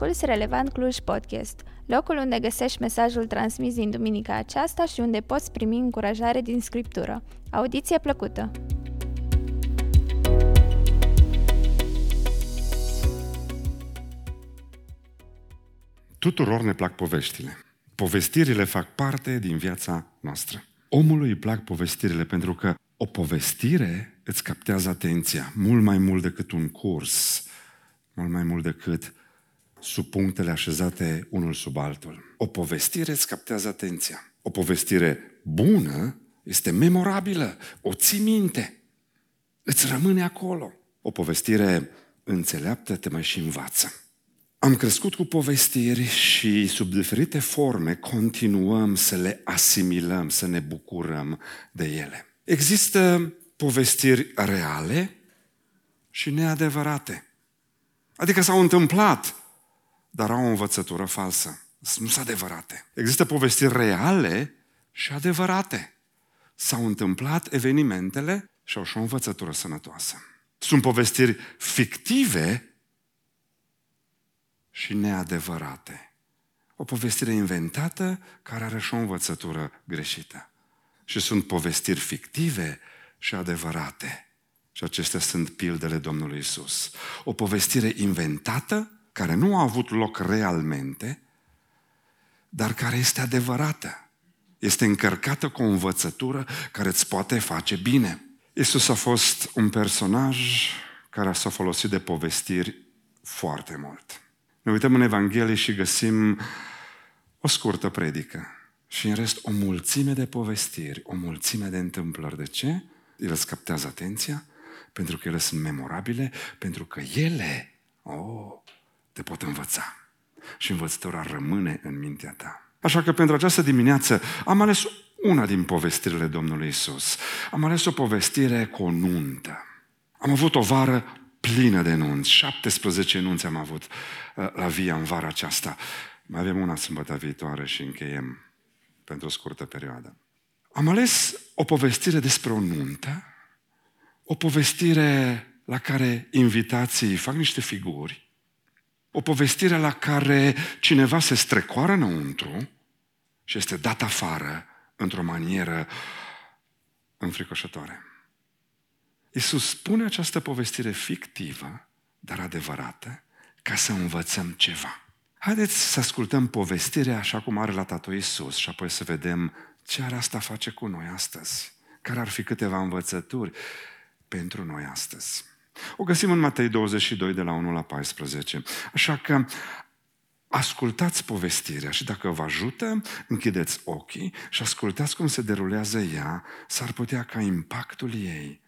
Asculți Relevant Cluj Podcast, locul unde găsești mesajul transmis din duminica aceasta și unde poți primi încurajare din Scriptură. Audiție plăcută! Tuturor ne plac poveștile. Povestirile fac parte din viața noastră. Omului îi plac povestirile pentru că o povestire îți captează atenția mult mai mult decât un curs, mult mai mult decât sub punctele așezate unul sub altul. O povestire îți captează atenția. O povestire bună este memorabilă, o ții minte, îți rămâne acolo. O povestire înțeleaptă te mai și învață. Am crescut cu povestiri și sub diferite forme continuăm să le asimilăm, să ne bucurăm de ele. Există povestiri reale și neadevărate. Adică s-au întâmplat, dar au o învățătură falsă. Nu sunt adevărate. Există povestiri reale și adevărate. S-au întâmplat evenimentele și au și o învățătură sănătoasă. Sunt povestiri fictive și neadevărate. O povestire inventată care are și o învățătură greșită. Și sunt povestiri fictive și adevărate. Și acestea sunt pildele Domnului Isus. O povestire inventată, care nu a avut loc realmente, dar care este adevărată. Este încărcată cu o învățătură care îți poate face bine. Isus a fost un personaj care s-a folosit de povestiri foarte mult. Ne uităm în Evanghelie și găsim o scurtă predică și în rest o mulțime de povestiri, o mulțime de întâmplări. De ce? El îți captează atenția, pentru că ele sunt memorabile, pentru că ele, oh, te pot învăța. Și învățătura rămâne în mintea ta. Așa că pentru această dimineață am ales una din povestirile Domnului Isus. Am ales o povestire cu o nuntă. Am avut o vară plină de nunți. 17 nunți am avut uh, la via în vara aceasta. Mai avem una sâmbătă viitoare și încheiem pentru o scurtă perioadă. Am ales o povestire despre o nuntă, o povestire la care invitații fac niște figuri, o povestire la care cineva se strecoară înăuntru și este dat afară într-o manieră înfricoșătoare. Iisus spune această povestire fictivă, dar adevărată, ca să învățăm ceva. Haideți să ascultăm povestirea așa cum a relatat-o Iisus și apoi să vedem ce are asta face cu noi astăzi. Care ar fi câteva învățături pentru noi astăzi. O găsim în Matei 22, de la 1 la 14. Așa că ascultați povestirea și dacă vă ajută, închideți ochii și ascultați cum se derulează ea, s-ar putea ca impactul ei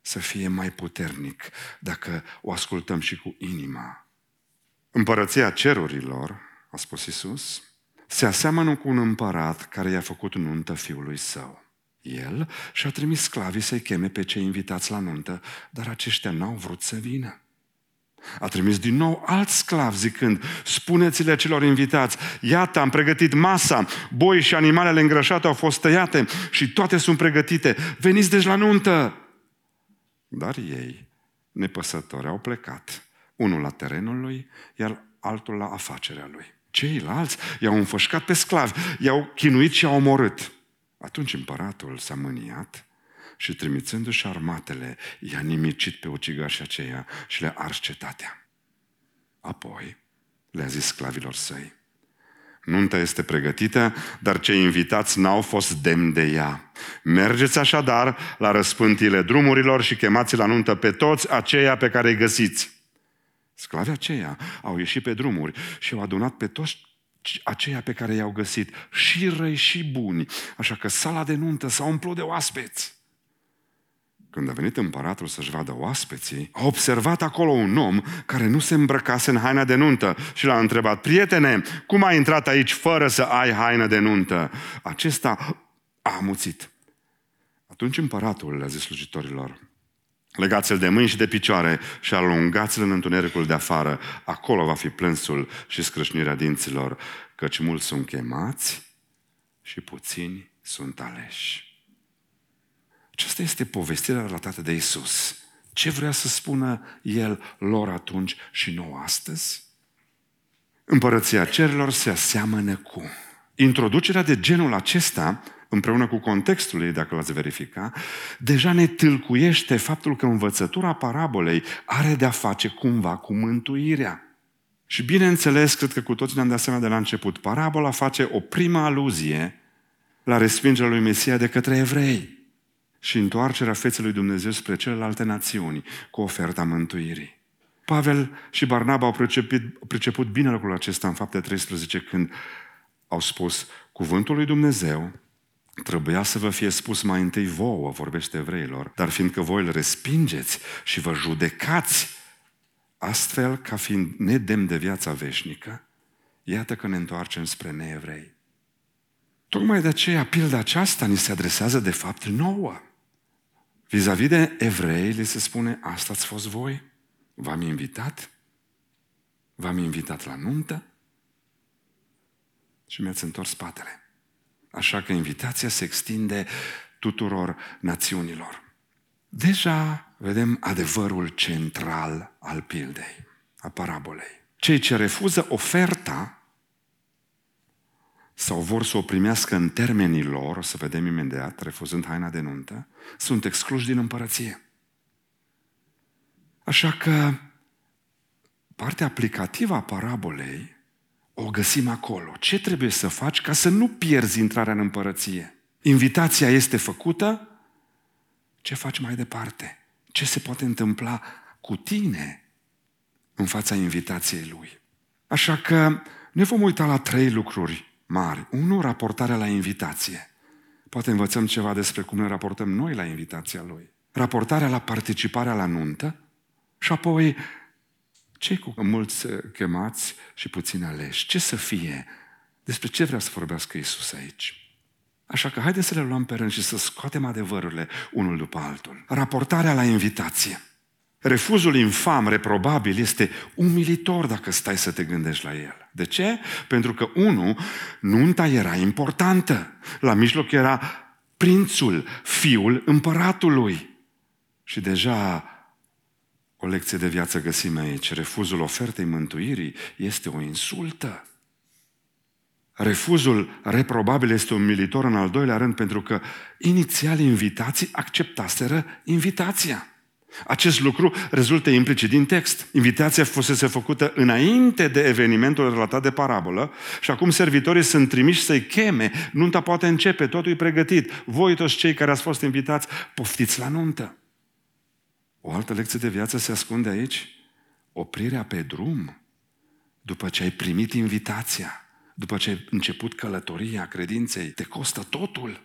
să fie mai puternic dacă o ascultăm și cu inima. Împărăția cerurilor, a spus Isus, se aseamănă cu un împărat care i-a făcut nuntă fiului său. El și-a trimis sclavii să-i cheme pe cei invitați la nuntă, dar aceștia n-au vrut să vină. A trimis din nou alți sclav zicând, spuneți-le celor invitați, iată, am pregătit masa, boi și animalele îngrășate au fost tăiate și toate sunt pregătite, veniți deci la nuntă. Dar ei, nepăsători, au plecat, unul la terenul lui, iar altul la afacerea lui. Ceilalți i-au înfășcat pe sclavi, i-au chinuit și i-au omorât. Atunci împăratul s-a mâniat și trimițându-și armatele, i-a nimicit pe ucigașii aceia și le-a ars cetatea. Apoi le-a zis sclavilor săi, Nunta este pregătită, dar cei invitați n-au fost demni de ea. Mergeți așadar la răspântile drumurilor și chemați la nuntă pe toți aceia pe care îi găsiți. Sclavii aceia au ieșit pe drumuri și au adunat pe toți aceia pe care i-au găsit, și răi și buni, așa că sala de nuntă s-a umplut de oaspeți. Când a venit împăratul să-și vadă oaspeții, a observat acolo un om care nu se îmbrăcase în haina de nuntă și l-a întrebat, prietene, cum ai intrat aici fără să ai haină de nuntă? Acesta a amuțit. Atunci împăratul le-a zis slujitorilor, Legați-l de mâini și de picioare și alungați-l în întunericul de afară. Acolo va fi plânsul și scrâșnirea dinților, căci mulți sunt chemați și puțini sunt aleși. Aceasta este povestirea relatată de Isus. Ce vrea să spună El lor atunci și nou astăzi? Împărăția cerilor se aseamănă cu. Introducerea de genul acesta, împreună cu contextul ei, dacă l-ați verifica, deja ne tâlcuiește faptul că învățătura parabolei are de-a face cumva cu mântuirea. Și bineînțeles, cred că cu toți ne-am dat seama de la început, parabola face o primă aluzie la respingerea lui Mesia de către evrei și întoarcerea feței lui Dumnezeu spre celelalte națiuni cu oferta mântuirii. Pavel și Barnaba au priceput, priceput bine lucrul acesta în fapte 13 când au spus cuvântul lui Dumnezeu trebuia să vă fie spus mai întâi vouă, vorbește evreilor, dar fiindcă voi îl respingeți și vă judecați astfel ca fiind nedemn de viața veșnică, iată că ne întoarcem spre neevrei. Tocmai de aceea, pilda aceasta ni se adresează de fapt nouă. Vis-a-vis de evrei, li se spune, asta ați fost voi? V-am invitat? V-am invitat la nuntă? Și mi-ați întors spatele. Așa că invitația se extinde tuturor națiunilor. Deja vedem adevărul central al pildei, a parabolei. Cei ce refuză oferta sau vor să o primească în termenii lor, o să vedem imediat, refuzând haina de nuntă, sunt excluși din împărăție. Așa că partea aplicativă a parabolei o găsim acolo. Ce trebuie să faci ca să nu pierzi intrarea în împărăție? Invitația este făcută, ce faci mai departe? Ce se poate întâmpla cu tine în fața invitației lui? Așa că ne vom uita la trei lucruri mari. Unu, raportarea la invitație. Poate învățăm ceva despre cum ne raportăm noi la invitația lui. Raportarea la participarea la nuntă și apoi cei cu mulți chemați și puțini aleși. Ce să fie? Despre ce vrea să vorbească Isus aici? Așa că haideți să le luăm pe rând și să scoatem adevărurile unul după altul. Raportarea la invitație. Refuzul infam, reprobabil, este umilitor dacă stai să te gândești la el. De ce? Pentru că, unu, nunta era importantă. La mijloc era prințul, fiul împăratului. Și deja o lecție de viață găsim aici. Refuzul ofertei mântuirii este o insultă. Refuzul reprobabil este umilitor în al doilea rând pentru că inițial invitații acceptaseră invitația. Acest lucru rezultă implicit din text. Invitația fusese făcută înainte de evenimentul relatat de parabolă și acum servitorii sunt trimiși să-i cheme. Nunta poate începe, totul e pregătit. Voi toți cei care ați fost invitați, poftiți la nuntă. O altă lecție de viață se ascunde aici. Oprirea pe drum după ce ai primit invitația, după ce ai început călătoria credinței, te costă totul.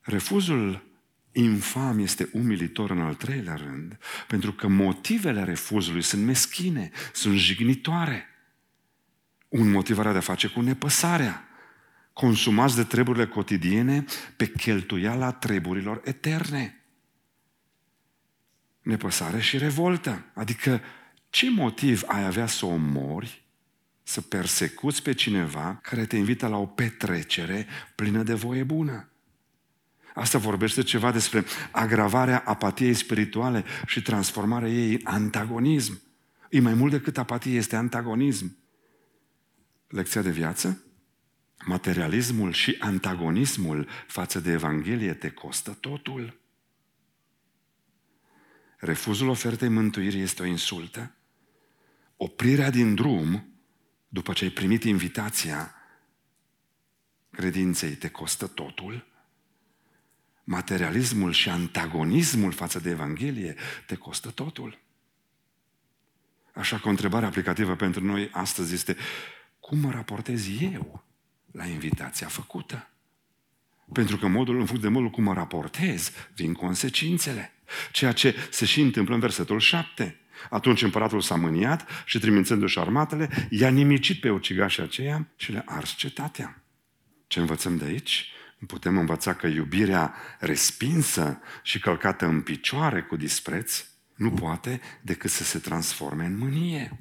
Refuzul infam este umilitor în al treilea rând, pentru că motivele refuzului sunt meschine, sunt jignitoare. Un motiv are de-a face cu nepăsarea. Consumați de treburile cotidiene pe cheltuiala treburilor eterne. Nepăsare și revoltă. Adică, ce motiv ai avea să omori, să persecuți pe cineva care te invită la o petrecere plină de voie bună? Asta vorbește ceva despre agravarea apatiei spirituale și transformarea ei în antagonism. E mai mult decât apatie, este antagonism. Lecția de viață? Materialismul și antagonismul față de Evanghelie te costă totul. Refuzul ofertei mântuirii este o insultă. Oprirea din drum, după ce ai primit invitația credinței, te costă totul materialismul și antagonismul față de Evanghelie te costă totul. Așa că o întrebare aplicativă pentru noi astăzi este cum mă raportez eu la invitația făcută? Pentru că modul, în funcție de modul cum mă raportez, vin consecințele. Ceea ce se și întâmplă în versetul 7. Atunci împăratul s-a mâniat și trimițându-și armatele, i-a nimicit pe ucigașii aceia și le-a ars cetatea. Ce învățăm de aici? putem învăța că iubirea respinsă și călcată în picioare cu dispreț nu poate decât să se transforme în mânie.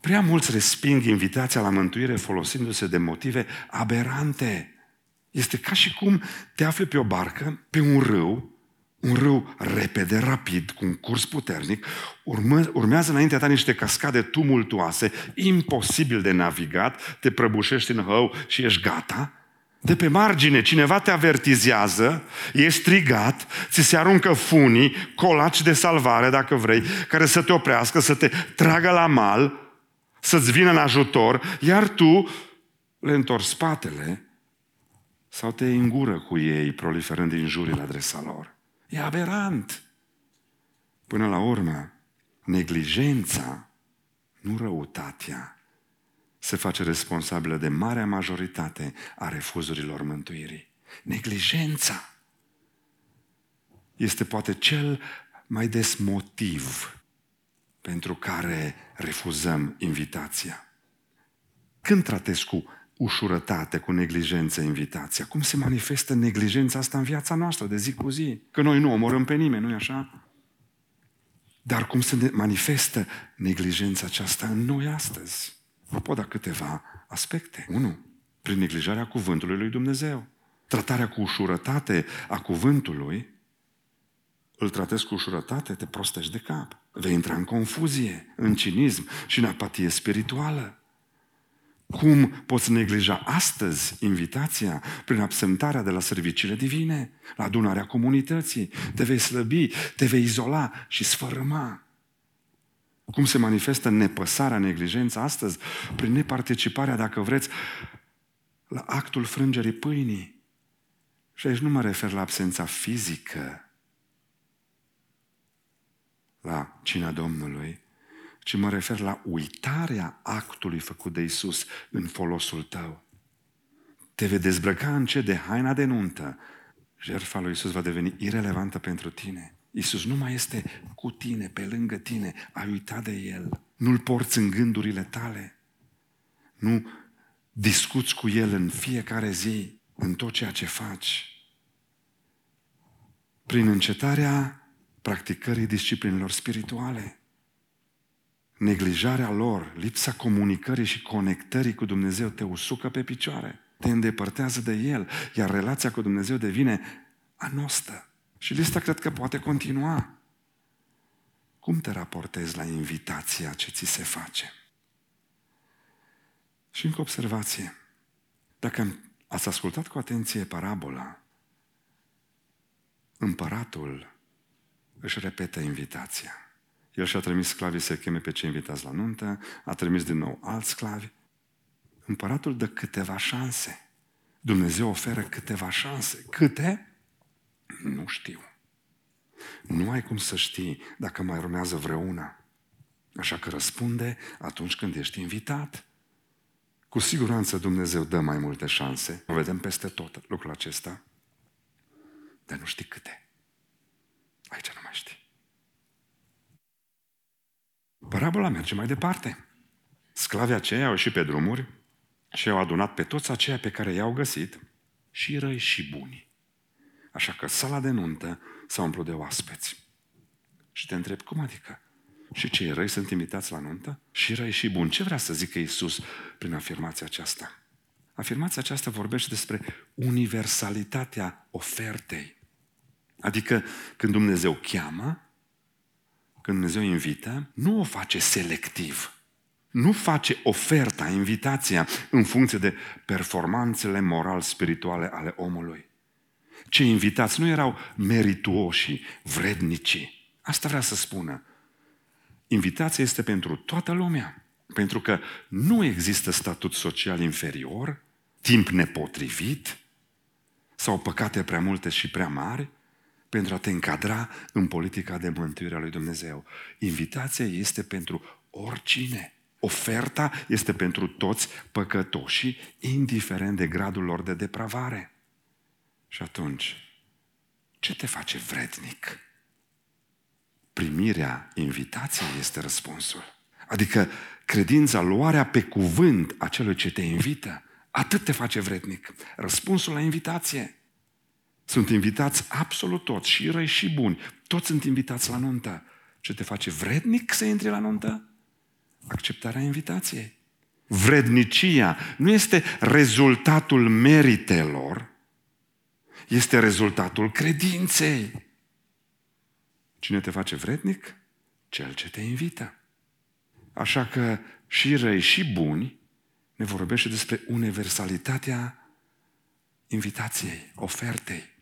Prea mulți resping invitația la mântuire folosindu-se de motive aberante. Este ca și cum te afli pe o barcă, pe un râu, un râu repede, rapid, cu un curs puternic, urmă, urmează înaintea ta niște cascade tumultuoase, imposibil de navigat, te prăbușești în hău și ești gata. De pe margine, cineva te avertizează, e strigat, ți se aruncă funii, colaci de salvare, dacă vrei, care să te oprească, să te tragă la mal, să-ți vină în ajutor, iar tu le întorci spatele sau te îngură cu ei, proliferând injurii la adresa lor. E aberant. Până la urmă, neglijența, nu răutatea, se face responsabilă de marea majoritate a refuzurilor mântuirii. Neglijența este poate cel mai des motiv pentru care refuzăm invitația. Când tratezi cu ușurătate, cu neglijență invitația? Cum se manifestă neglijența asta în viața noastră de zi cu zi? Că noi nu omorâm pe nimeni, nu-i așa? Dar cum se manifestă neglijența aceasta în noi astăzi? Vă pot da câteva aspecte. Unu, prin neglijarea cuvântului lui Dumnezeu. Tratarea cu ușurătate a cuvântului, îl tratezi cu ușurătate, te prostești de cap. Vei intra în confuzie, în cinism și în apatie spirituală. Cum poți neglija astăzi invitația prin absentarea de la serviciile divine, la adunarea comunității? Te vei slăbi, te vei izola și sfărâma. Cum se manifestă nepăsarea, neglijența astăzi? Prin neparticiparea, dacă vreți, la actul frângerii pâinii. Și aici nu mă refer la absența fizică, la cina Domnului, ci mă refer la uitarea actului făcut de Isus în folosul tău. Te vei dezbrăca încet de haina de nuntă. Jertfa lui Isus va deveni irelevantă pentru tine. Isus nu mai este cu tine, pe lângă tine, ai uitat de El. Nu-L porți în gândurile tale. Nu discuți cu El în fiecare zi, în tot ceea ce faci. Prin încetarea practicării disciplinelor spirituale neglijarea lor, lipsa comunicării și conectării cu Dumnezeu te usucă pe picioare, te îndepărtează de El, iar relația cu Dumnezeu devine anostă. Și lista cred că poate continua. Cum te raportezi la invitația ce ți se face? Și încă observație. Dacă ați ascultat cu atenție parabola, împăratul își repetă invitația. El și-a trimis sclavii să cheme pe cei invitați la nuntă, a trimis din nou alți sclavi. Împăratul dă câteva șanse. Dumnezeu oferă câteva șanse. Câte? Nu știu. Nu ai cum să știi dacă mai urmează vreuna. Așa că răspunde atunci când ești invitat. Cu siguranță Dumnezeu dă mai multe șanse. O vedem peste tot lucrul acesta. Dar nu știi câte. Aici nu mai știi. Parabola merge mai departe. Sclavii aceia au ieșit pe drumuri și au adunat pe toți aceia pe care i-au găsit, și răi și buni. Așa că sala de nuntă s-a umplut de oaspeți. Și te întreb, cum adică? Și cei răi sunt invitați la nuntă? Și răi și buni. Ce vrea să zică Iisus prin afirmația aceasta? Afirmația aceasta vorbește despre universalitatea ofertei. Adică când Dumnezeu cheamă, când Dumnezeu invită, nu o face selectiv. Nu face oferta, invitația, în funcție de performanțele moral-spirituale ale omului. Cei invitați nu erau merituoși, vrednici. Asta vrea să spună. Invitația este pentru toată lumea. Pentru că nu există statut social inferior, timp nepotrivit sau păcate prea multe și prea mari, pentru a te încadra în politica de mântuire a lui Dumnezeu. Invitația este pentru oricine. Oferta este pentru toți păcătoșii, indiferent de gradul lor de depravare. Și atunci, ce te face vrednic? Primirea invitației este răspunsul. Adică credința, luarea pe cuvânt a celui ce te invită, atât te face vrednic. Răspunsul la invitație. Sunt invitați absolut toți, și răi și buni. Toți sunt invitați la nuntă. Ce te face vrednic să intri la nuntă? Acceptarea invitației. Vrednicia nu este rezultatul meritelor, este rezultatul credinței. Cine te face vrednic? Cel ce te invită. Așa că și răi și buni ne vorbește despre universalitatea invitației, ofertei.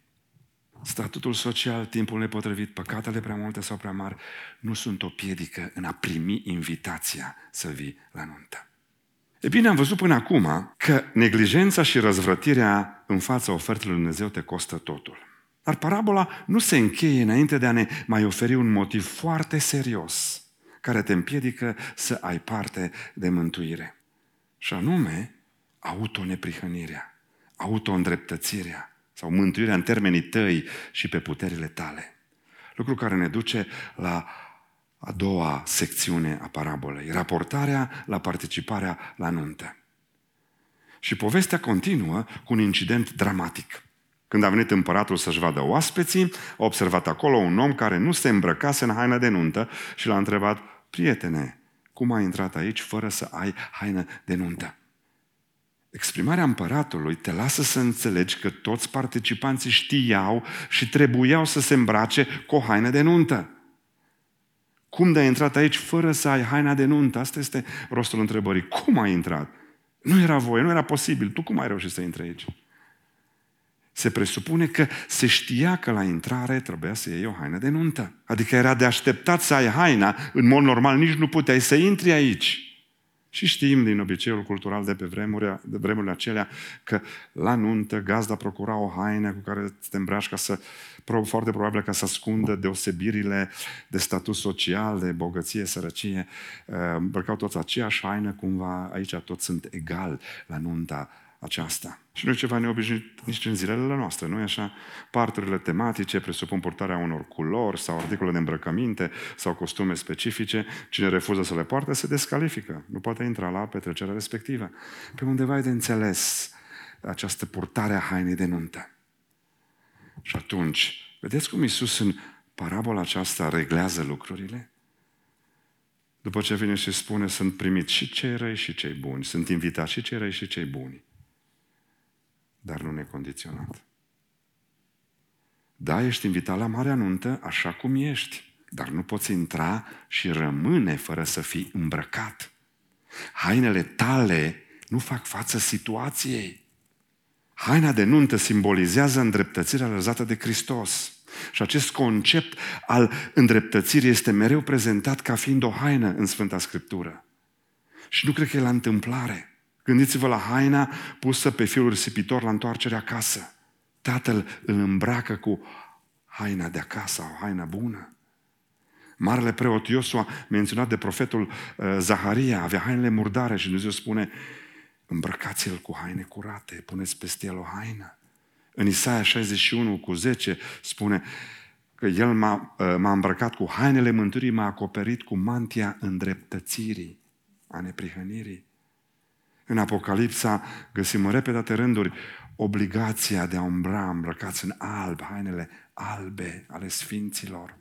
Statutul social, timpul nepotrivit, păcatele prea multe sau prea mari nu sunt o piedică în a primi invitația să vii la nuntă. E bine, am văzut până acum că neglijența și răzvrătirea în fața ofertelor lui Dumnezeu te costă totul. Dar parabola nu se încheie înainte de a ne mai oferi un motiv foarte serios care te împiedică să ai parte de mântuire. Și anume, autoneprihănirea, autoîndreptățirea sau mântuirea în termenii tăi și pe puterile tale. Lucru care ne duce la a doua secțiune a parabolei, raportarea la participarea la nuntă. Și povestea continuă cu un incident dramatic. Când a venit împăratul să-și vadă oaspeții, a observat acolo un om care nu se îmbrăcase în haină de nuntă și l-a întrebat, prietene, cum ai intrat aici fără să ai haină de nuntă? Exprimarea împăratului te lasă să înțelegi că toți participanții știau și trebuiau să se îmbrace cu o haină de nuntă. Cum de ai intrat aici fără să ai haina de nuntă? Asta este rostul întrebării. Cum ai intrat? Nu era voie, nu era posibil. Tu cum ai reușit să intri aici? Se presupune că se știa că la intrare trebuia să iei o haină de nuntă. Adică era de așteptat să ai haina. În mod normal nici nu puteai să intri aici. Și știm din obiceiul cultural de pe vremuri, de vremurile acelea că la nuntă gazda procura o haină cu care te îmbraci ca să, foarte probabil ca să ascundă deosebirile de statut social, de bogăție, sărăcie. Îmbrăcau toți aceeași haină, cumva aici toți sunt egali la nunta aceasta. Și nu e ceva neobișnuit nici în zilele noastre, nu e așa? Parturile tematice presupun purtarea unor culori sau articole de îmbrăcăminte sau costume specifice. Cine refuză să le poarte se descalifică. Nu poate intra la petrecerea respectivă. Pe undeva e de înțeles această purtare a hainei de nuntă. Și atunci, vedeți cum Isus în parabola aceasta reglează lucrurile? După ce vine și spune, sunt primiți și cei răi și cei buni, sunt invitați și cei răi și cei buni dar nu necondiționat. Da, ești invitat la Marea Nuntă așa cum ești, dar nu poți intra și rămâne fără să fii îmbrăcat. Hainele tale nu fac față situației. Haina de nuntă simbolizează îndreptățirea lăsată de Hristos. Și acest concept al îndreptățirii este mereu prezentat ca fiind o haină în Sfânta Scriptură. Și nu cred că e la întâmplare. Gândiți-vă la haina pusă pe fiul risipitor la întoarcerea acasă. Tatăl îl îmbracă cu haina de acasă, o haina bună. Marele preot Iosua, menționat de profetul uh, Zaharia, avea hainele murdare și Dumnezeu spune îmbrăcați-l cu haine curate, puneți peste el o haină. În Isaia 61 cu 10 spune că el m-a, uh, m-a îmbrăcat cu hainele mântuirii, m-a acoperit cu mantia îndreptățirii, a neprihănirii. În Apocalipsa găsim în repetate rânduri obligația de a umbra îmbrăcați în alb, hainele albe ale sfinților.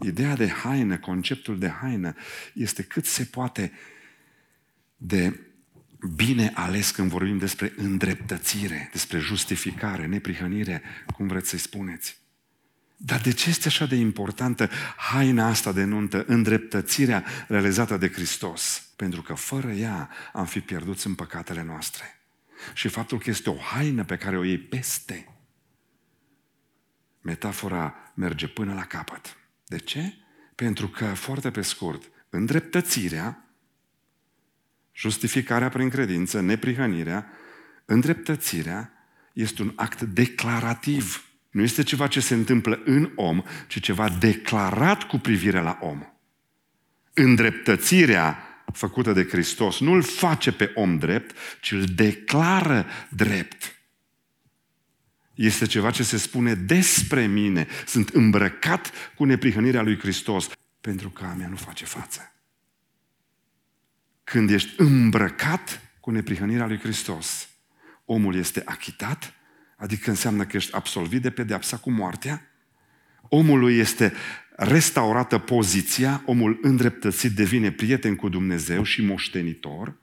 Ideea de haină, conceptul de haină, este cât se poate de bine ales când vorbim despre îndreptățire, despre justificare, neprihănire, cum vreți să-i spuneți. Dar de ce este așa de importantă haina asta de nuntă, îndreptățirea realizată de Hristos? Pentru că fără ea am fi pierduți în păcatele noastre. Și faptul că este o haină pe care o iei peste, metafora merge până la capăt. De ce? Pentru că, foarte pe scurt, îndreptățirea, justificarea prin credință, neprihănirea, îndreptățirea este un act declarativ nu este ceva ce se întâmplă în om, ci ceva declarat cu privire la om. Îndreptățirea făcută de Hristos nu îl face pe om drept, ci îl declară drept. Este ceva ce se spune despre mine. Sunt îmbrăcat cu neprihănirea lui Hristos, pentru că a mea nu face față. Când ești îmbrăcat cu neprihănirea lui Hristos, omul este achitat adică înseamnă că ești absolvit de pedeapsa cu moartea, omului este restaurată poziția, omul îndreptățit devine prieten cu Dumnezeu și moștenitor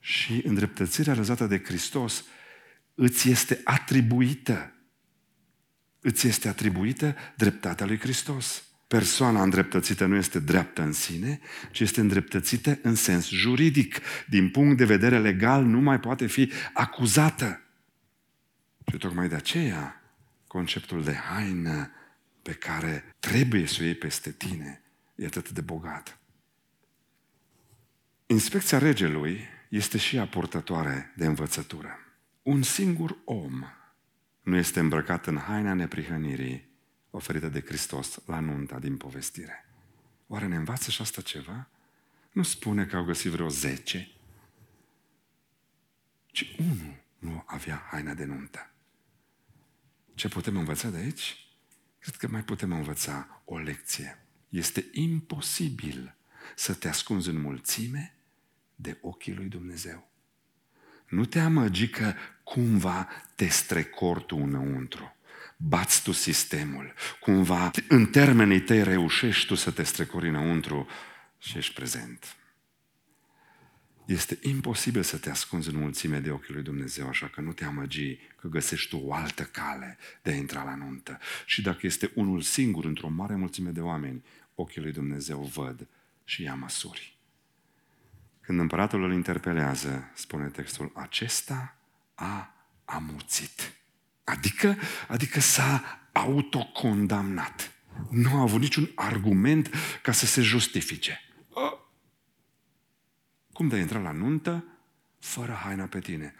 și îndreptățirea răzată de Hristos îți este atribuită. îți este atribuită dreptatea lui Hristos. Persoana îndreptățită nu este dreaptă în sine, ci este îndreptățită în sens juridic. Din punct de vedere legal nu mai poate fi acuzată. Și tocmai de aceea conceptul de haină pe care trebuie să o iei peste tine e atât de bogat. Inspecția regelui este și ea purtătoare de învățătură. Un singur om nu este îmbrăcat în haina neprihănirii oferită de Hristos la nunta din povestire. Oare ne învață și asta ceva? Nu spune că au găsit vreo zece, ci unul nu avea haina de nuntă. Ce putem învăța de aici? Cred că mai putem învăța o lecție. Este imposibil să te ascunzi în mulțime de ochii lui Dumnezeu. Nu te amăgi că cumva te strecori tu înăuntru. Bați tu sistemul. Cumva, în termenii tăi, reușești tu să te strecori înăuntru și ești prezent. Este imposibil să te ascunzi în mulțime de ochii lui Dumnezeu, așa că nu te amăgi că găsești tu o altă cale de a intra la nuntă. Și dacă este unul singur într-o mare mulțime de oameni, ochii lui Dumnezeu văd și ia măsuri. Când împăratul îl interpelează, spune textul, acesta a amuțit. Adică, adică s-a autocondamnat. Nu a avut niciun argument ca să se justifice. Cum de a intrat la nuntă fără haina pe tine?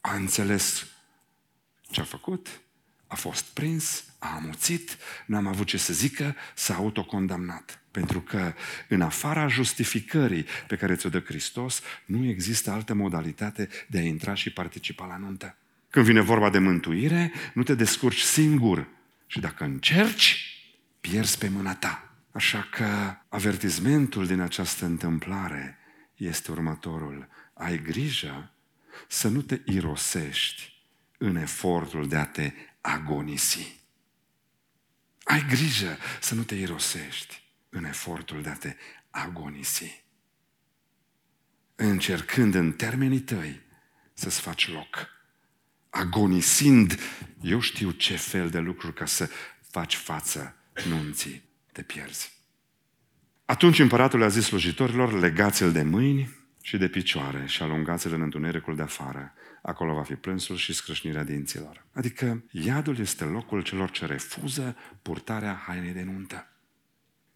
A înțeles ce a făcut, a fost prins, a amuțit, n-am avut ce să zică, s-a autocondamnat. Pentru că în afara justificării pe care ți-o dă Hristos, nu există altă modalitate de a intra și participa la nuntă. Când vine vorba de mântuire, nu te descurci singur. Și dacă încerci, pierzi pe mâna ta. Așa că avertizmentul din această întâmplare este următorul. Ai grijă să nu te irosești în efortul de a te agonisi. Ai grijă să nu te irosești în efortul de a te agonisi. Încercând în termenii tăi să-ți faci loc. Agonisind, eu știu ce fel de lucruri ca să faci față nunții, te pierzi. Atunci împăratul a zis slujitorilor, legați-l de mâini și de picioare și alungați-l în întunericul de afară. Acolo va fi plânsul și scrâșnirea dinților. Adică iadul este locul celor ce refuză purtarea hainei de nuntă.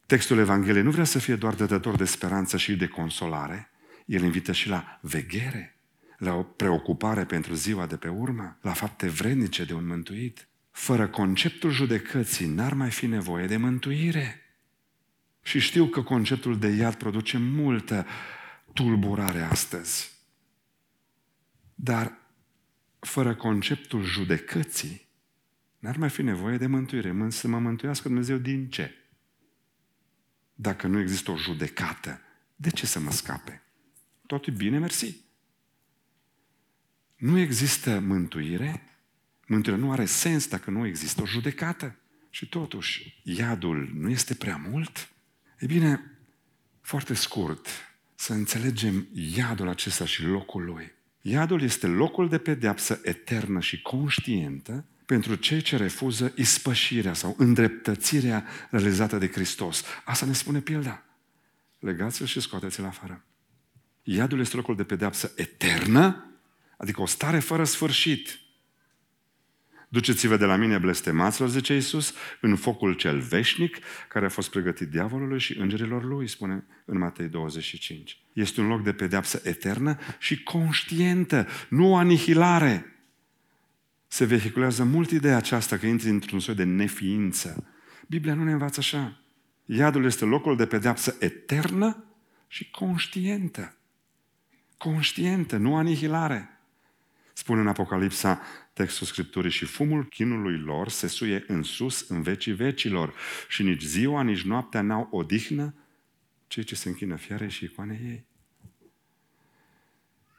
Textul Evangheliei nu vrea să fie doar dătător de speranță și de consolare, el invită și la veghere, la o preocupare pentru ziua de pe urmă, la fapte vrednice de un mântuit. Fără conceptul judecății n-ar mai fi nevoie de mântuire. Și știu că conceptul de iad produce multă tulburare astăzi. Dar fără conceptul judecății, n-ar mai fi nevoie de mântuire. Să mă mântuiască Dumnezeu din ce? Dacă nu există o judecată, de ce să mă scape? Tot e bine, mersi. Nu există mântuire, mântuirea nu are sens dacă nu există o judecată. Și totuși, iadul nu este prea mult? E bine, foarte scurt, să înțelegem iadul acesta și locul lui. Iadul este locul de pedeapsă eternă și conștientă pentru cei ce refuză ispășirea sau îndreptățirea realizată de Hristos. Asta ne spune pilda. Legați-l și scoateți-l afară. Iadul este locul de pedeapsă eternă, adică o stare fără sfârșit. Duceți-vă de la mine, blestemaților, zice Iisus, în focul cel veșnic care a fost pregătit diavolului și îngerilor lui, spune în Matei 25. Este un loc de pedeapsă eternă și conștientă, nu o anihilare. Se vehiculează mult ideea aceasta că intri într-un soi de neființă. Biblia nu ne învață așa. Iadul este locul de pedeapsă eternă și conștientă. Conștientă, nu anihilare. Spune în Apocalipsa textul Scripturii și fumul chinului lor se suie în sus în vecii vecilor și nici ziua, nici noaptea n-au odihnă cei ce se închină fiare și icoane ei.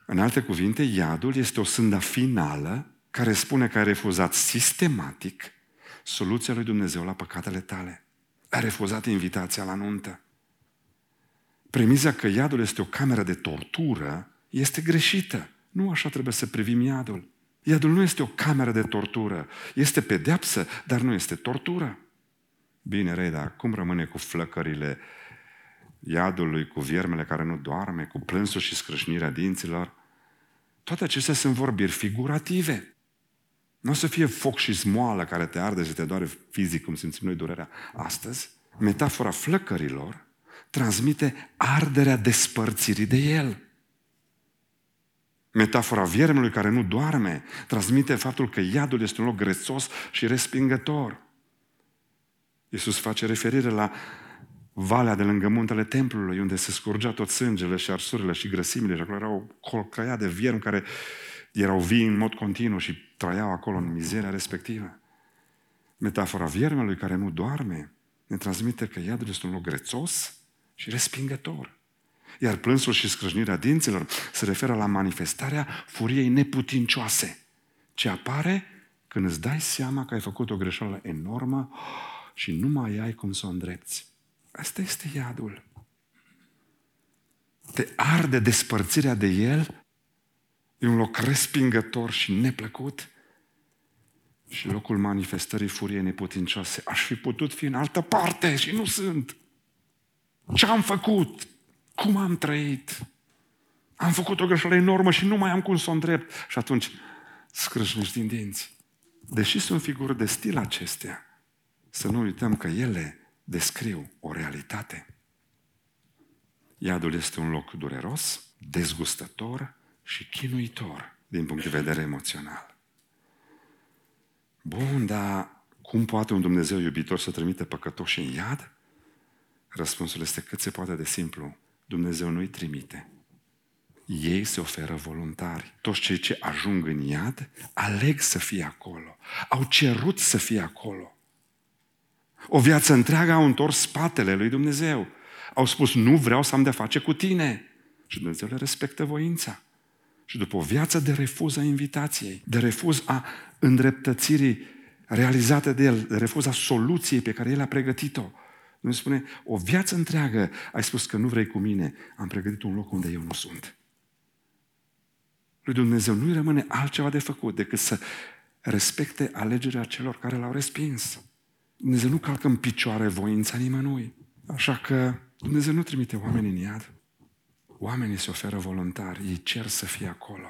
În alte cuvinte, iadul este o sânda finală care spune că ai refuzat sistematic soluția lui Dumnezeu la păcatele tale. Ai refuzat invitația la nuntă. Premiza că iadul este o cameră de tortură este greșită. Nu așa trebuie să privim iadul. Iadul nu este o cameră de tortură. Este pedeapsă, dar nu este tortură. Bine, rei, dar cum rămâne cu flăcările iadului, cu viermele care nu doarme, cu plânsul și scrâșnirea dinților? Toate acestea sunt vorbiri figurative. Nu o să fie foc și smoală care te arde și te doare fizic, cum simțim noi durerea astăzi. Metafora flăcărilor transmite arderea despărțirii de el. Metafora viermelui care nu doarme transmite faptul că iadul este un loc grețos și respingător. Iisus face referire la valea de lângă muntele templului, unde se scurgea tot sângele și arsurile și grăsimile și acolo era o colcăia de vierm care erau vii în mod continuu și trăiau acolo în mizeria respectivă. Metafora viermelui care nu doarme ne transmite că iadul este un loc grețos și respingător. Iar plânsul și scrâșnirea dinților se referă la manifestarea furiei neputincioase, ce apare când îți dai seama că ai făcut o greșeală enormă și nu mai ai cum să o îndrepți. Asta este iadul. Te arde despărțirea de el, e un loc respingător și neplăcut și locul manifestării furiei neputincioase. Aș fi putut fi în altă parte și nu sunt. Ce am făcut? Cum am trăit? Am făcut o greșeală enormă și nu mai am cum să o îndrept. Și atunci scrâșnești din dinți. Deși sunt figuri de stil acestea, să nu uităm că ele descriu o realitate. Iadul este un loc dureros, dezgustător și chinuitor din punct de vedere emoțional. Bun, dar cum poate un Dumnezeu iubitor să trimite păcătoși în iad? Răspunsul este cât se poate de simplu. Dumnezeu nu-i trimite. Ei se oferă voluntari. Toți cei ce ajung în iad aleg să fie acolo. Au cerut să fie acolo. O viață întreagă au întors spatele lui Dumnezeu. Au spus, nu vreau să am de face cu tine. Și Dumnezeu le respectă voința. Și după o viață de refuz a invitației, de refuz a îndreptățirii realizate de El, de refuz a soluției pe care El a pregătit-o, Dumnezeu spune, o viață întreagă ai spus că nu vrei cu mine, am pregătit un loc unde eu nu sunt. Lui Dumnezeu nu-i rămâne altceva de făcut decât să respecte alegerea celor care l-au respins. Dumnezeu nu calcă în picioare voința nimănui. Așa că Dumnezeu nu trimite oameni în iad. Oamenii se oferă voluntari, ei cer să fie acolo.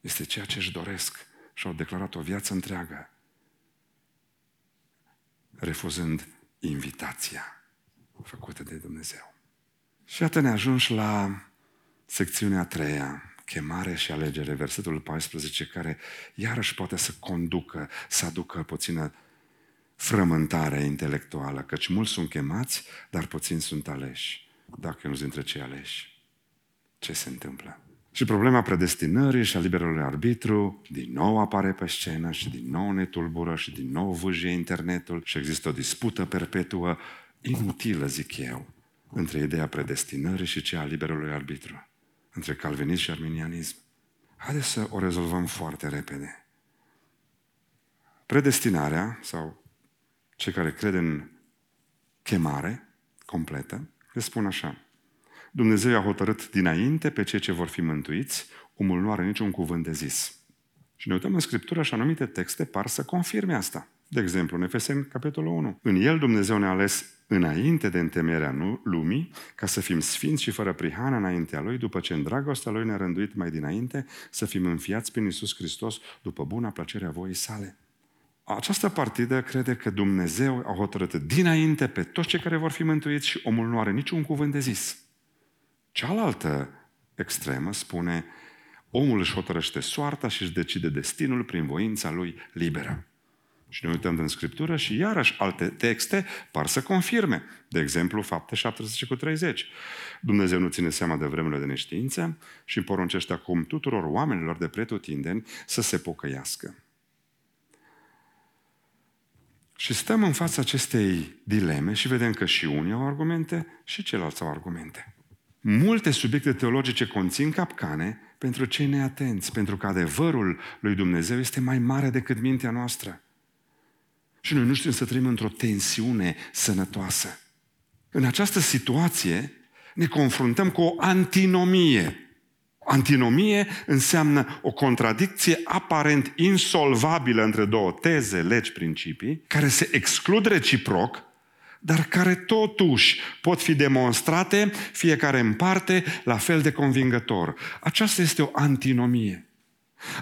Este ceea ce își doresc și au declarat o viață întreagă, refuzând invitația făcută de Dumnezeu. Și iată ne ajungi la secțiunea a treia, chemare și alegere, versetul 14, care iarăși poate să conducă, să aducă puțină frământare intelectuală, căci mulți sunt chemați, dar puțini sunt aleși. Dacă nu dintre cei aleși, ce se întâmplă? Și problema predestinării și a liberului arbitru din nou apare pe scenă și din nou ne tulbură și din nou vâjie internetul și există o dispută perpetuă, inutilă, zic eu, între ideea predestinării și cea a liberului arbitru, între calvinism și arminianism. Haideți să o rezolvăm foarte repede. Predestinarea, sau cei care cred în chemare completă, le spun așa. Dumnezeu a hotărât dinainte pe cei ce vor fi mântuiți, omul nu are niciun cuvânt de zis. Și ne uităm în Scriptură și anumite texte par să confirme asta. De exemplu, în Efeseni, capitolul 1. În el Dumnezeu ne-a ales înainte de întemeierea lumii, ca să fim sfinți și fără prihană înaintea Lui, după ce în dragostea Lui ne-a rânduit mai dinainte să fim înfiați prin Iisus Hristos după buna plăcere a voii sale. Această partidă crede că Dumnezeu a hotărât dinainte pe toți cei care vor fi mântuiți și omul nu are niciun cuvânt de zis. Cealaltă extremă spune, omul își hotărăște soarta și își decide destinul prin voința lui liberă. Și ne uităm în Scriptură și iarăși alte texte par să confirme. De exemplu, fapte 17 cu 30. Dumnezeu nu ține seama de vremurile de neștiință și poruncește acum tuturor oamenilor de pretutindeni să se pocăiască. Și stăm în fața acestei dileme și vedem că și unii au argumente și ceilalți au argumente. Multe subiecte teologice conțin capcane pentru cei neatenți, pentru că adevărul lui Dumnezeu este mai mare decât mintea noastră. Și noi nu știm să trăim într-o tensiune sănătoasă. În această situație ne confruntăm cu o antinomie. Antinomie înseamnă o contradicție aparent insolvabilă între două teze, legi, principii, care se exclud reciproc, dar care totuși pot fi demonstrate fiecare în parte la fel de convingător. Aceasta este o antinomie.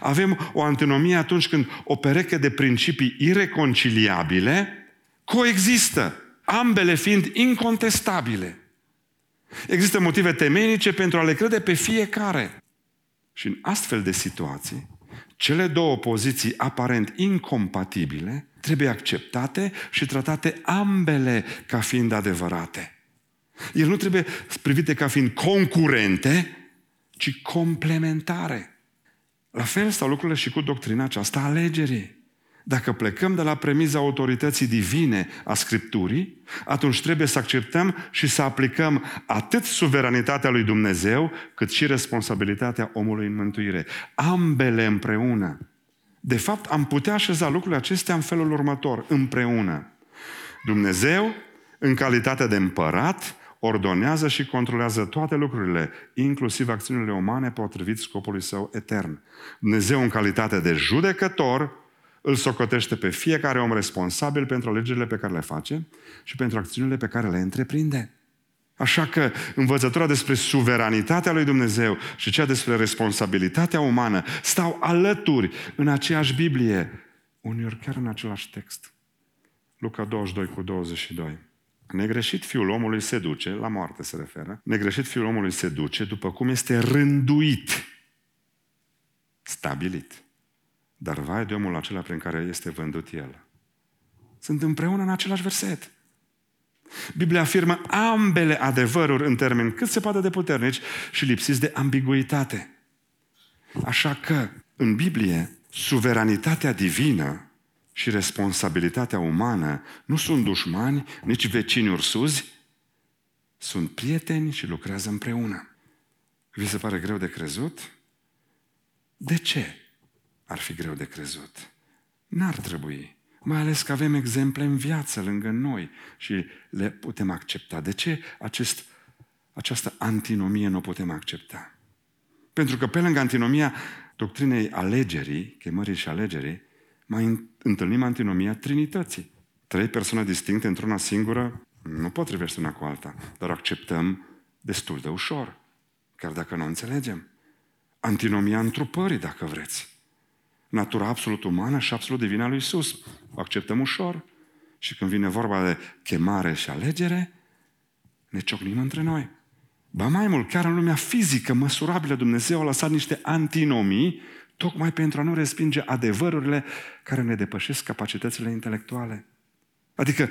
Avem o antinomie atunci când o pereche de principii ireconciliabile coexistă, ambele fiind incontestabile. Există motive temenice pentru a le crede pe fiecare. Și în astfel de situații, cele două poziții aparent incompatibile trebuie acceptate și tratate ambele ca fiind adevărate. El nu trebuie privite ca fiind concurente, ci complementare. La fel stau lucrurile și cu doctrina aceasta alegerii. Dacă plecăm de la premiza autorității divine a Scripturii, atunci trebuie să acceptăm și să aplicăm atât suveranitatea lui Dumnezeu, cât și responsabilitatea omului în mântuire. Ambele împreună. De fapt, am putea așeza lucrurile acestea în felul următor, împreună. Dumnezeu, în calitate de împărat, ordonează și controlează toate lucrurile, inclusiv acțiunile umane potrivit scopului său etern. Dumnezeu, în calitate de judecător, îl socotește pe fiecare om responsabil pentru alegerile pe care le face și pentru acțiunile pe care le întreprinde. Așa că învățătura despre suveranitatea lui Dumnezeu și cea despre responsabilitatea umană stau alături în aceeași Biblie, uneori chiar în același text. Luca 22 cu 22. Negreșit fiul omului se duce, la moarte se referă, negreșit fiul omului se duce după cum este rânduit, stabilit. Dar vai de omul acela prin care este vândut el. Sunt împreună în același verset. Biblia afirmă ambele adevăruri în termeni cât se poate de puternici și lipsiți de ambiguitate. Așa că, în Biblie, suveranitatea divină și responsabilitatea umană nu sunt dușmani, nici vecini ursuzi, sunt prieteni și lucrează împreună. Vi se pare greu de crezut? De ce? Ar fi greu de crezut. N-ar trebui. Mai ales că avem exemple în viață lângă noi și le putem accepta. De ce acest, această antinomie nu o putem accepta? Pentru că pe lângă antinomia doctrinei alegerii, chemării și alegerii, mai întâlnim antinomia Trinității. Trei persoane distincte într-una singură nu potrivește una cu alta, dar acceptăm destul de ușor, chiar dacă nu înțelegem. Antinomia întrupării, dacă vreți natura absolut umană și absolut divină a lui Isus. O acceptăm ușor. Și când vine vorba de chemare și alegere, ne ciocnim între noi. Ba mai mult, chiar în lumea fizică, măsurabilă, Dumnezeu a lăsat niște antinomii tocmai pentru a nu respinge adevărurile care ne depășesc capacitățile intelectuale. Adică,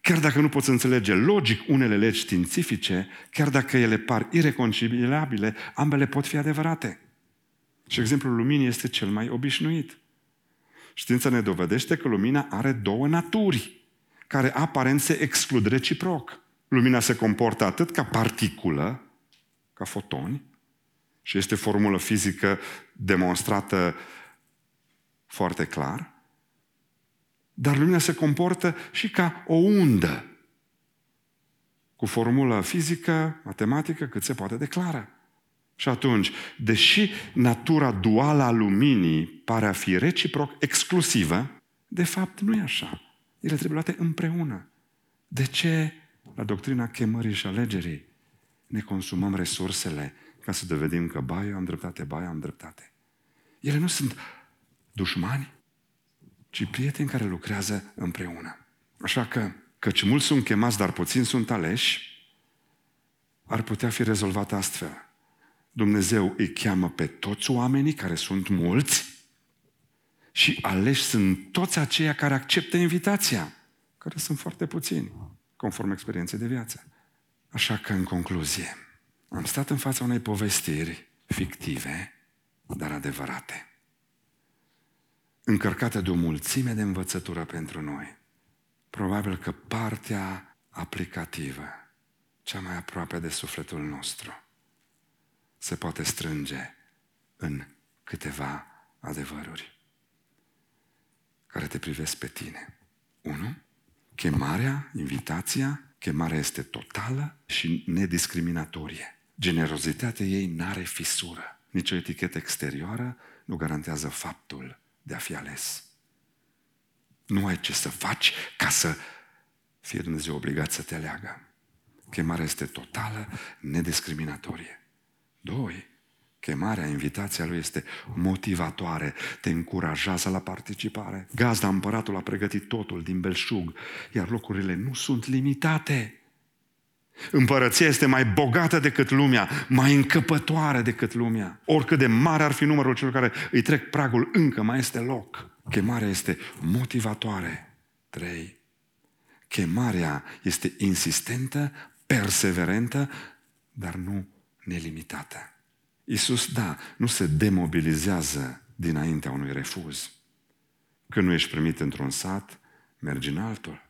chiar dacă nu poți înțelege logic unele legi științifice, chiar dacă ele par ireconciliabile, ambele pot fi adevărate. Și exemplul luminii este cel mai obișnuit. Știința ne dovedește că lumina are două naturi, care aparent se exclud reciproc. Lumina se comportă atât ca particulă, ca fotoni, și este formulă fizică demonstrată foarte clar, dar lumina se comportă și ca o undă, cu formulă fizică, matematică, cât se poate declara. Și atunci, deși natura duală a luminii pare a fi reciproc exclusivă, de fapt nu e așa. Ele trebuie luate împreună. De ce la doctrina chemării și alegerii ne consumăm resursele ca să dovedim că ba eu am dreptate, ba eu am dreptate? Ele nu sunt dușmani, ci prieteni care lucrează împreună. Așa că, căci mulți sunt chemați, dar puțini sunt aleși, ar putea fi rezolvat astfel. Dumnezeu îi cheamă pe toți oamenii, care sunt mulți, și aleși sunt toți aceia care acceptă invitația, care sunt foarte puțini, conform experienței de viață. Așa că, în concluzie, am stat în fața unei povestiri fictive, dar adevărate, încărcate de o mulțime de învățătură pentru noi. Probabil că partea aplicativă, cea mai aproape de sufletul nostru, se poate strânge în câteva adevăruri care te privesc pe tine. Unu, chemarea, invitația, chemarea este totală și nediscriminatorie. Generozitatea ei n-are fisură, Nici o etichetă exterioară nu garantează faptul de a fi ales. Nu ai ce să faci ca să fie Dumnezeu obligat să te aleagă. Chemarea este totală, nediscriminatorie. Doi, chemarea, invitația lui este motivatoare, te încurajează la participare. Gazda împăratul a pregătit totul din belșug, iar locurile nu sunt limitate. Împărăția este mai bogată decât lumea, mai încăpătoare decât lumea. Oricât de mare ar fi numărul celor care îi trec pragul, încă mai este loc. Chemarea este motivatoare. Trei. Chemarea este insistentă, perseverentă, dar nu nelimitată. Iisus, da, nu se demobilizează dinaintea unui refuz. Când nu ești primit într-un sat, mergi în altul.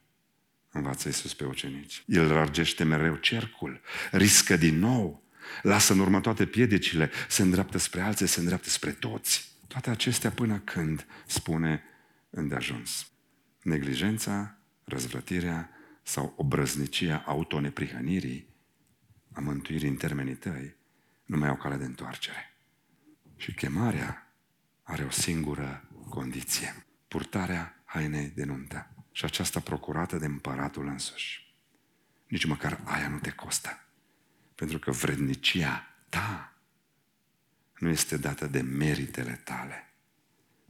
Învață Iisus pe ucenici. El largește mereu cercul, riscă din nou, lasă în urmă toate piedicile, se îndreaptă spre alții, se îndreaptă spre toți. Toate acestea până când spune îndeajuns. Neglijența, răzvrătirea sau obrăznicia autoneprihănirii a mântuirii în termenii tăi nu mai au cale de întoarcere. Și chemarea are o singură condiție. Purtarea hainei de nuntă. Și aceasta procurată de împăratul însuși. Nici măcar aia nu te costă. Pentru că vrednicia ta nu este dată de meritele tale,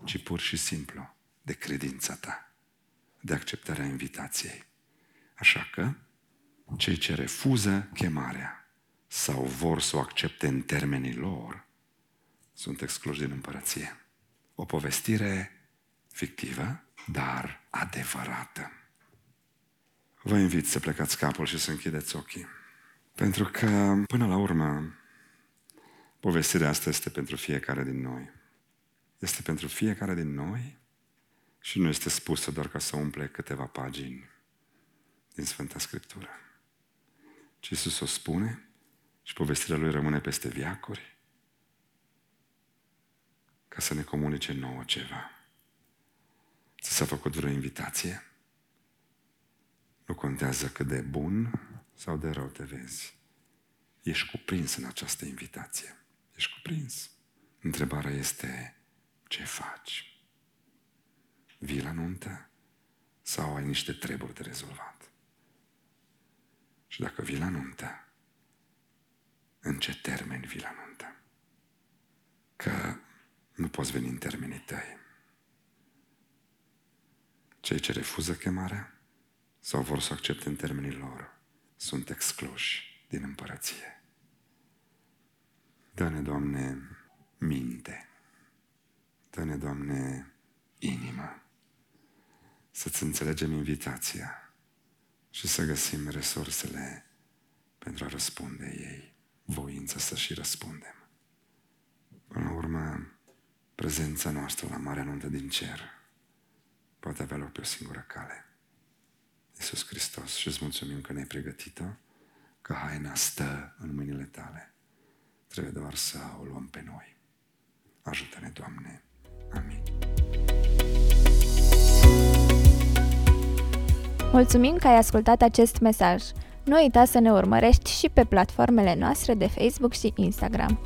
ci pur și simplu de credința ta, de acceptarea invitației. Așa că, cei ce refuză chemarea sau vor să o accepte în termenii lor, sunt excluși din împărăție. O povestire fictivă, dar adevărată. Vă invit să plecați capul și să închideți ochii. Pentru că, până la urmă, povestirea asta este pentru fiecare din noi. Este pentru fiecare din noi și nu este spusă doar ca să umple câteva pagini din Sfânta Scriptură. Ci Iisus o spune și povestirea Lui rămâne peste viacuri ca să ne comunice nouă ceva. Ți s-a făcut vreo invitație? Nu contează cât de bun sau de rău te vezi. Ești cuprins în această invitație. Ești cuprins. Întrebarea este, ce faci? Vii la nuntă? Sau ai niște treburi de rezolvat? Și dacă vii la nuntă, în ce termeni vii la nuntă? Că nu poți veni în termenii tăi. Cei ce refuză chemarea sau vor să accepte în termenii lor sunt excluși din împărăție. Dă-ne, Doamne, minte. Dă-ne, Doamne, inimă. Să-ți înțelegem invitația și să găsim resursele pentru a răspunde ei. Voință să și răspundem. Până la urmă, prezența noastră la Marea Nuntă din Cer poate avea loc pe o singură cale. Iisus Hristos și îți mulțumim că ne-ai pregătit-o, că haina stă în mâinile tale. Trebuie doar să o luăm pe noi. Ajută-ne, Doamne. Amin. Mulțumim că ai ascultat acest mesaj. Nu uita să ne urmărești și pe platformele noastre de Facebook și Instagram.